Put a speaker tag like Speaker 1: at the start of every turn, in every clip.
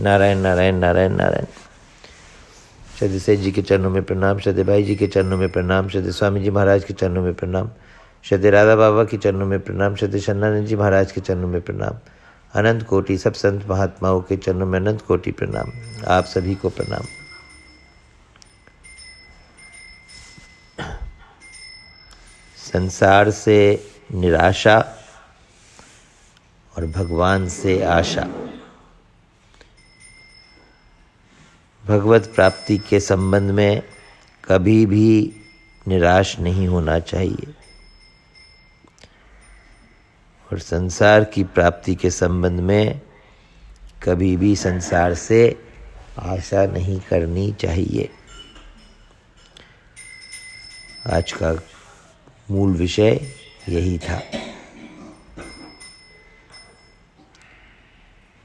Speaker 1: नारायण नारायण नारायण नारायण। सत्य सेठ जी के चरणों में प्रणाम सत्य भाई जी के चरणों में प्रणाम सत्य स्वामी जी महाराज के चरणों में प्रणाम सत्य राधा बाबा के चरणों में प्रणाम सत्य शन्नानंद जी महाराज के चरणों में प्रणाम, अनंत कोटि सब संत महात्माओं के चरणों में अनंत कोटि प्रणाम, आप सभी को प्रणाम। संसार से निराशा और भगवान से आशा। भगवत प्राप्ति के संबंध में कभी भी निराश नहीं होना चाहिए। और संसार की प्राप्ति के संबंध में कभी भी संसार से आशा नहीं करनी चाहिए। आज का मूल विषय यही था।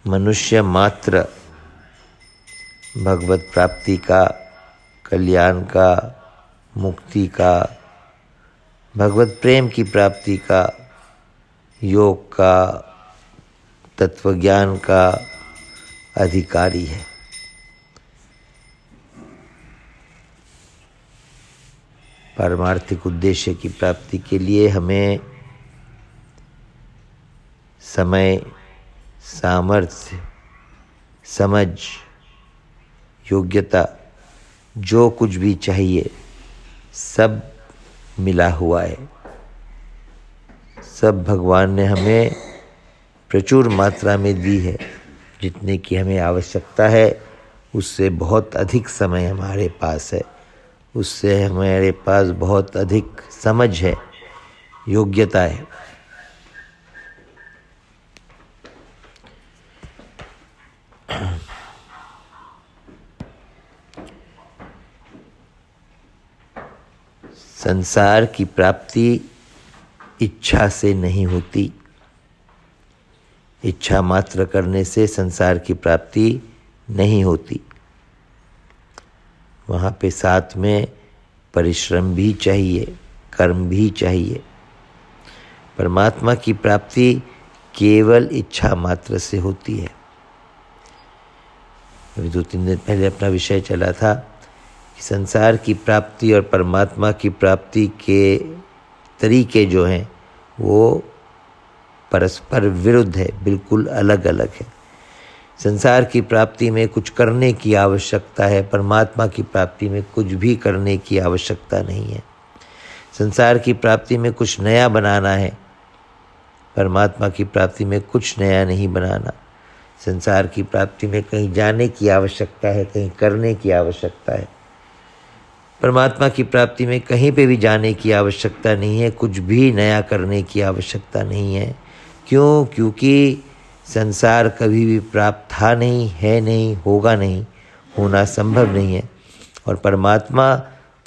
Speaker 1: मनुष्य मात्र भगवत प्राप्ति का, कल्याण का, मुक्ति का, भगवत प्रेम की प्राप्ति का, योग का, तत्वज्ञान का अधिकारी है। पारमार्थिक उद्देश्य की प्राप्ति के लिए हमें समय, सामर्थ्य, समझ योग्यता, जो कुछ भी चाहिए, सब मिला हुआ है। सब भगवान ने हमें प्रचुर मात्रा में दी है। जितने की हमें आवश्यकता है, उससे बहुत अधिक समय हमारे पास है। उससे हमारे पास बहुत अधिक समझ है, योग्यता है। संसार की प्राप्ति इच्छा से नहीं होती। इच्छा मात्र करने से संसार की प्राप्ति नहीं होती। वहाँ पे साथ में परिश्रम भी चाहिए, कर्म भी चाहिए। परमात्मा की प्राप्ति केवल इच्छा मात्र से होती है। अभी दो तीन दिन पहले अपना विषय चला था। संसार की प्राप्ति और परमात्मा की प्राप्ति के तरीके जो हैं, वो परस्पर विरुद्ध है, बिल्कुल अलग अलग है। संसार की प्राप्ति में कुछ करने की आवश्यकता है, परमात्मा की प्राप्ति में कुछ भी करने की आवश्यकता नहीं है। संसार की प्राप्ति में कुछ नया बनाना है, परमात्मा की प्राप्ति में कुछ नया नहीं बनाना। संसार की प्राप्ति में कहीं जाने की आवश्यकता है, कहीं करने की आवश्यकता है। परमात्मा की प्राप्ति में कहीं पे भी जाने की आवश्यकता नहीं है, कुछ भी नया करने की आवश्यकता नहीं है। क्यों? क्योंकि संसार कभी भी प्राप्त था नहीं, है नहीं, होगा नहीं, होना संभव नहीं है। और परमात्मा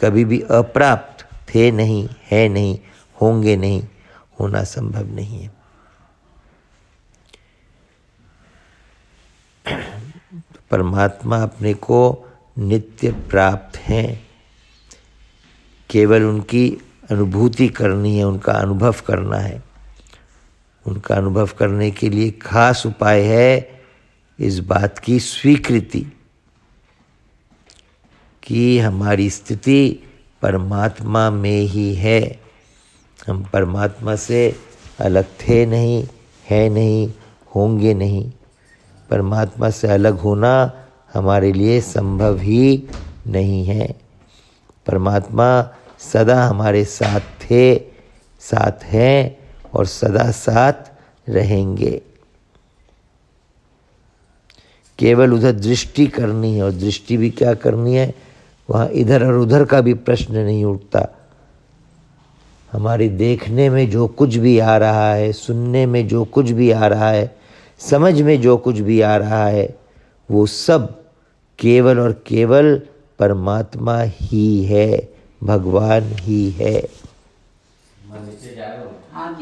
Speaker 1: कभी भी अप्राप्त थे नहीं, है नहीं, होंगे नहीं, होना संभव नहीं है। परमात्मा अपने को नित्य प्राप्त हैं। केवल उनकी अनुभूति करनी है, उनका अनुभव करना है। उनका अनुभव करने के लिए खास उपाय है इस बात की स्वीकृति कि हमारी स्थिति परमात्मा में ही है। हम परमात्मा से अलग थे नहीं, है नहीं, होंगे नहीं। परमात्मा से अलग होना हमारे लिए संभव ही नहीं है। परमात्मा सदा हमारे साथ थे, साथ हैं और सदा साथ रहेंगे। केवल उधर दृष्टि करनी है और दृष्टि भी क्या करनी है? वहाँ इधर और उधर का भी प्रश्न नहीं उठता। हमारे देखने में जो कुछ भी आ रहा है, सुनने में जो कुछ भी आ रहा है, समझ में जो कुछ भी आ रहा है, वो सब केवल और केवल परमात्मा ही है। भगवान ही है।
Speaker 2: हाँ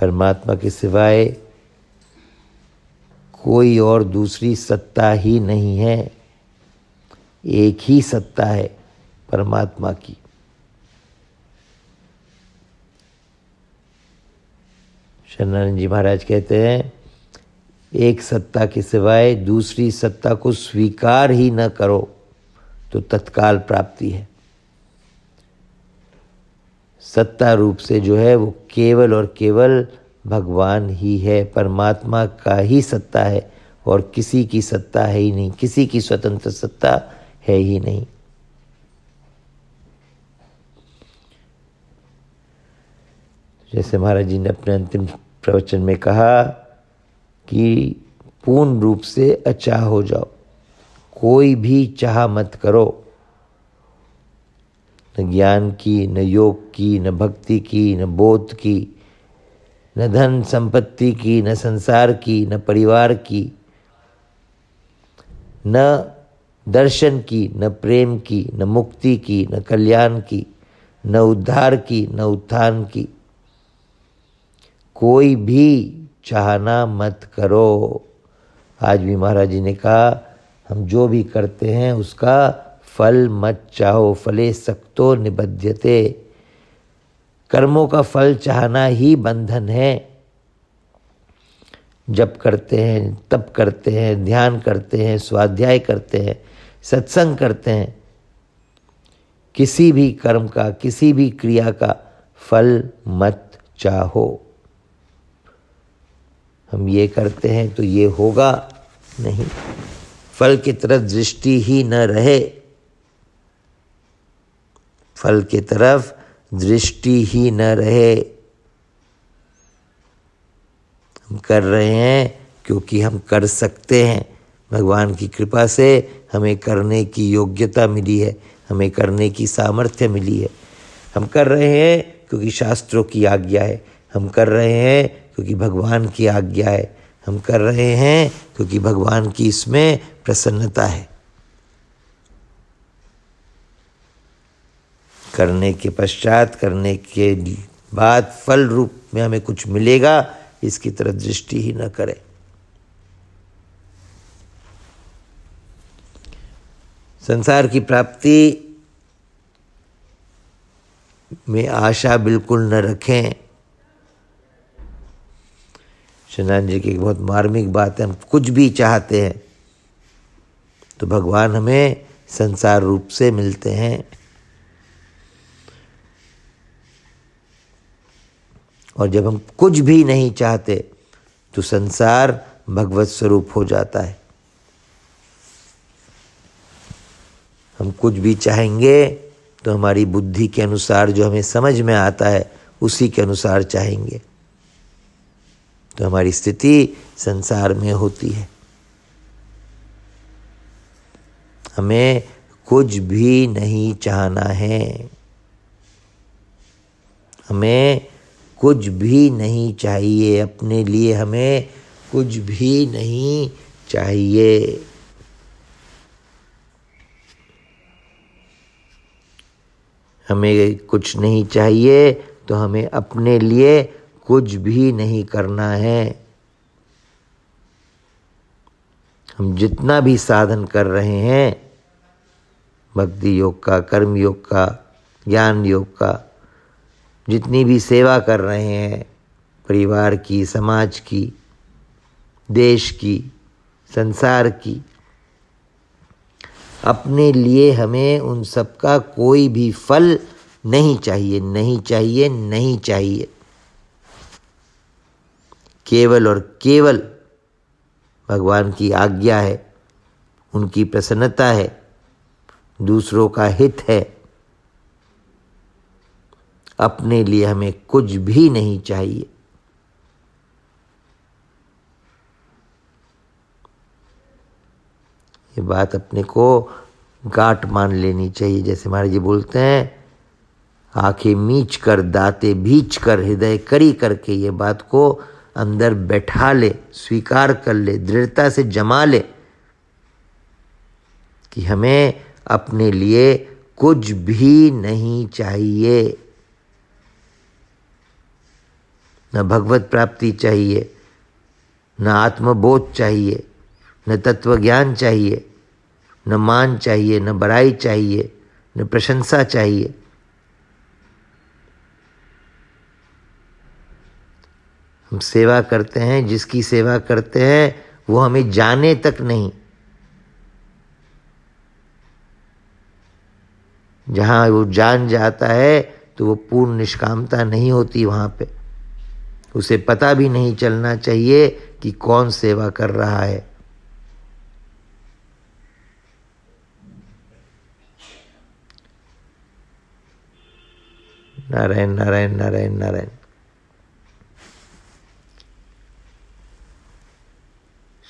Speaker 1: परमात्मा के सिवाय कोई और दूसरी सत्ता ही नहीं है। एक ही सत्ता है परमात्मा की। शरणानंद जी महाराज कहते हैं एक सत्ता के सिवाय दूसरी सत्ता को स्वीकार ही न करो तो तत्काल प्राप्ति है। सत्ता रूप से जो है वो केवल और केवल भगवान ही है, परमात्मा का ही सत्ता है और किसी की सत्ता है ही नहीं, किसी की स्वतंत्र सत्ता है ही नहीं। जैसे महाराज जी ने अपने अंतिम प्रवचन में कहा कि पूर्ण रूप से अचाह हो जाओ कोई भी चाह मत करो न ज्ञान की न योग की न भक्ति की न बोध की न धन संपत्ति की न संसार की न परिवार की न दर्शन की न प्रेम की न मुक्ति की न कल्याण की न उद्धार की न उत्थान की कोई भी चाहना मत करो। आज भी महाराज जी ने कहा, हम जो भी करते हैं, उसका फल मत चाहो, फले सक्तो निबध्यते। कर्मों का फल चाहना ही बंधन है। जब करते हैं तब करते हैं, ध्यान करते हैं, स्वाध्याय करते हैं, सत्संग करते हैं। किसी भी कर्म का, किसी भी क्रिया का फल मत चाहो। हम ये करते हैं तो ये होगा नहीं। फल की तरफ़ दृष्टि ही न रहे। फल की तरफ़ दृष्टि ही न रहे। हम कर रहे हैं क्योंकि हम कर सकते हैं। भगवान की कृपा से हमें करने की योग्यता मिली है, हमें करने की सामर्थ्य मिली है। हम कर रहे हैं क्योंकि शास्त्रों की आज्ञा है। हम कर रहे हैं क्योंकि भगवान की आज्ञा है हम कर रहे हैं, क्योंकि भगवान की इसमें प्रसन्नता है। करने के पश्चात, करने के बाद फल रूप में हमें कुछ मिलेगा, इसकी तरफ़ दृष्टि ही न करें। संसार की प्राप्ति में आशा बिल्कुल न रखें। शनान जी की एक बहुत मार्मिक बात है, हम कुछ भी चाहते हैं तो भगवान हमें संसार रूप से मिलते हैं। और जब हम कुछ भी नहीं चाहते तो संसार भगवत स्वरूप हो जाता है। हम कुछ भी चाहेंगे तो हमारी बुद्धि के अनुसार जो हमें समझ में आता है, उसी के अनुसार चाहेंगे। तो हमारी स्थिति संसार में होती है। हमें कुछ भी नहीं चाहना है। हमें कुछ भी नहीं चाहिए। अपने लिए हमें कुछ भी नहीं चाहिए। हमें कुछ नहीं चाहिए तो हमें अपने लिए कुछ भी नहीं करना है। हम जितना भी साधन कर रहे हैं, भक्ति योग का, कर्म योग का, ज्ञान योग का, जितनी भी सेवा कर रहे हैं, परिवार की, समाज की, देश की, संसार की, अपने लिए हमें उन सब का कोई भी फल नहीं चाहिए नहीं चाहिए नहीं चाहिए। केवल और केवल भगवान की आज्ञा है, उनकी प्रसन्नता है, दूसरों का हित है। अपने लिए हमें कुछ भी नहीं चाहिए। ये बात अपने को गांठ मान लेनी चाहिए, जैसे महाराज जी बोलते हैं, आँखें मीच कर दाते भीच कर हृदय करी करके ये बात को अंदर बैठा ले, स्वीकार कर ले, दृढ़ता से जमा ले कि हमें अपने लिए कुछ भी नहीं चाहिए। न भगवत प्राप्ति चाहिए, न आत्मबोध चाहिए, न तत्व ज्ञान चाहिए, न मान चाहिए, न बड़ाई चाहिए, न प्रशंसा चाहिए। हम सेवा करते हैं, जिसकी सेवा करते हैं, वो हमें जाने तक नहीं। जहाँ वो जान जाता है तो वो पूर्ण निष्कामता नहीं होती वहाँ पे। उसे पता भी नहीं चलना चाहिए कि कौन सेवा कर रहा है। नारायण नारायण नारायण नारायण।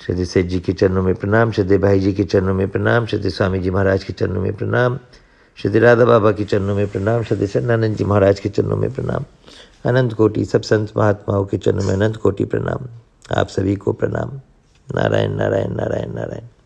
Speaker 1: श्रद्धे सेठ जी के चरणों में प्रणाम श्रद्धे भाई जी के चरणों में प्रणाम श्रद्धे स्वामी जी महाराज के चरणों में प्रणाम श्रद्धे राधा बाबा के चरणों में प्रणाम श्रद्धे सन्नानंद जी महाराज के चरणों में प्रणाम, अनंत कोटि सब संत महात्माओं के चरणों में अनंत कोटि प्रणाम, आप सभी को प्रणाम। नारायण नारायण नारायण नारायण।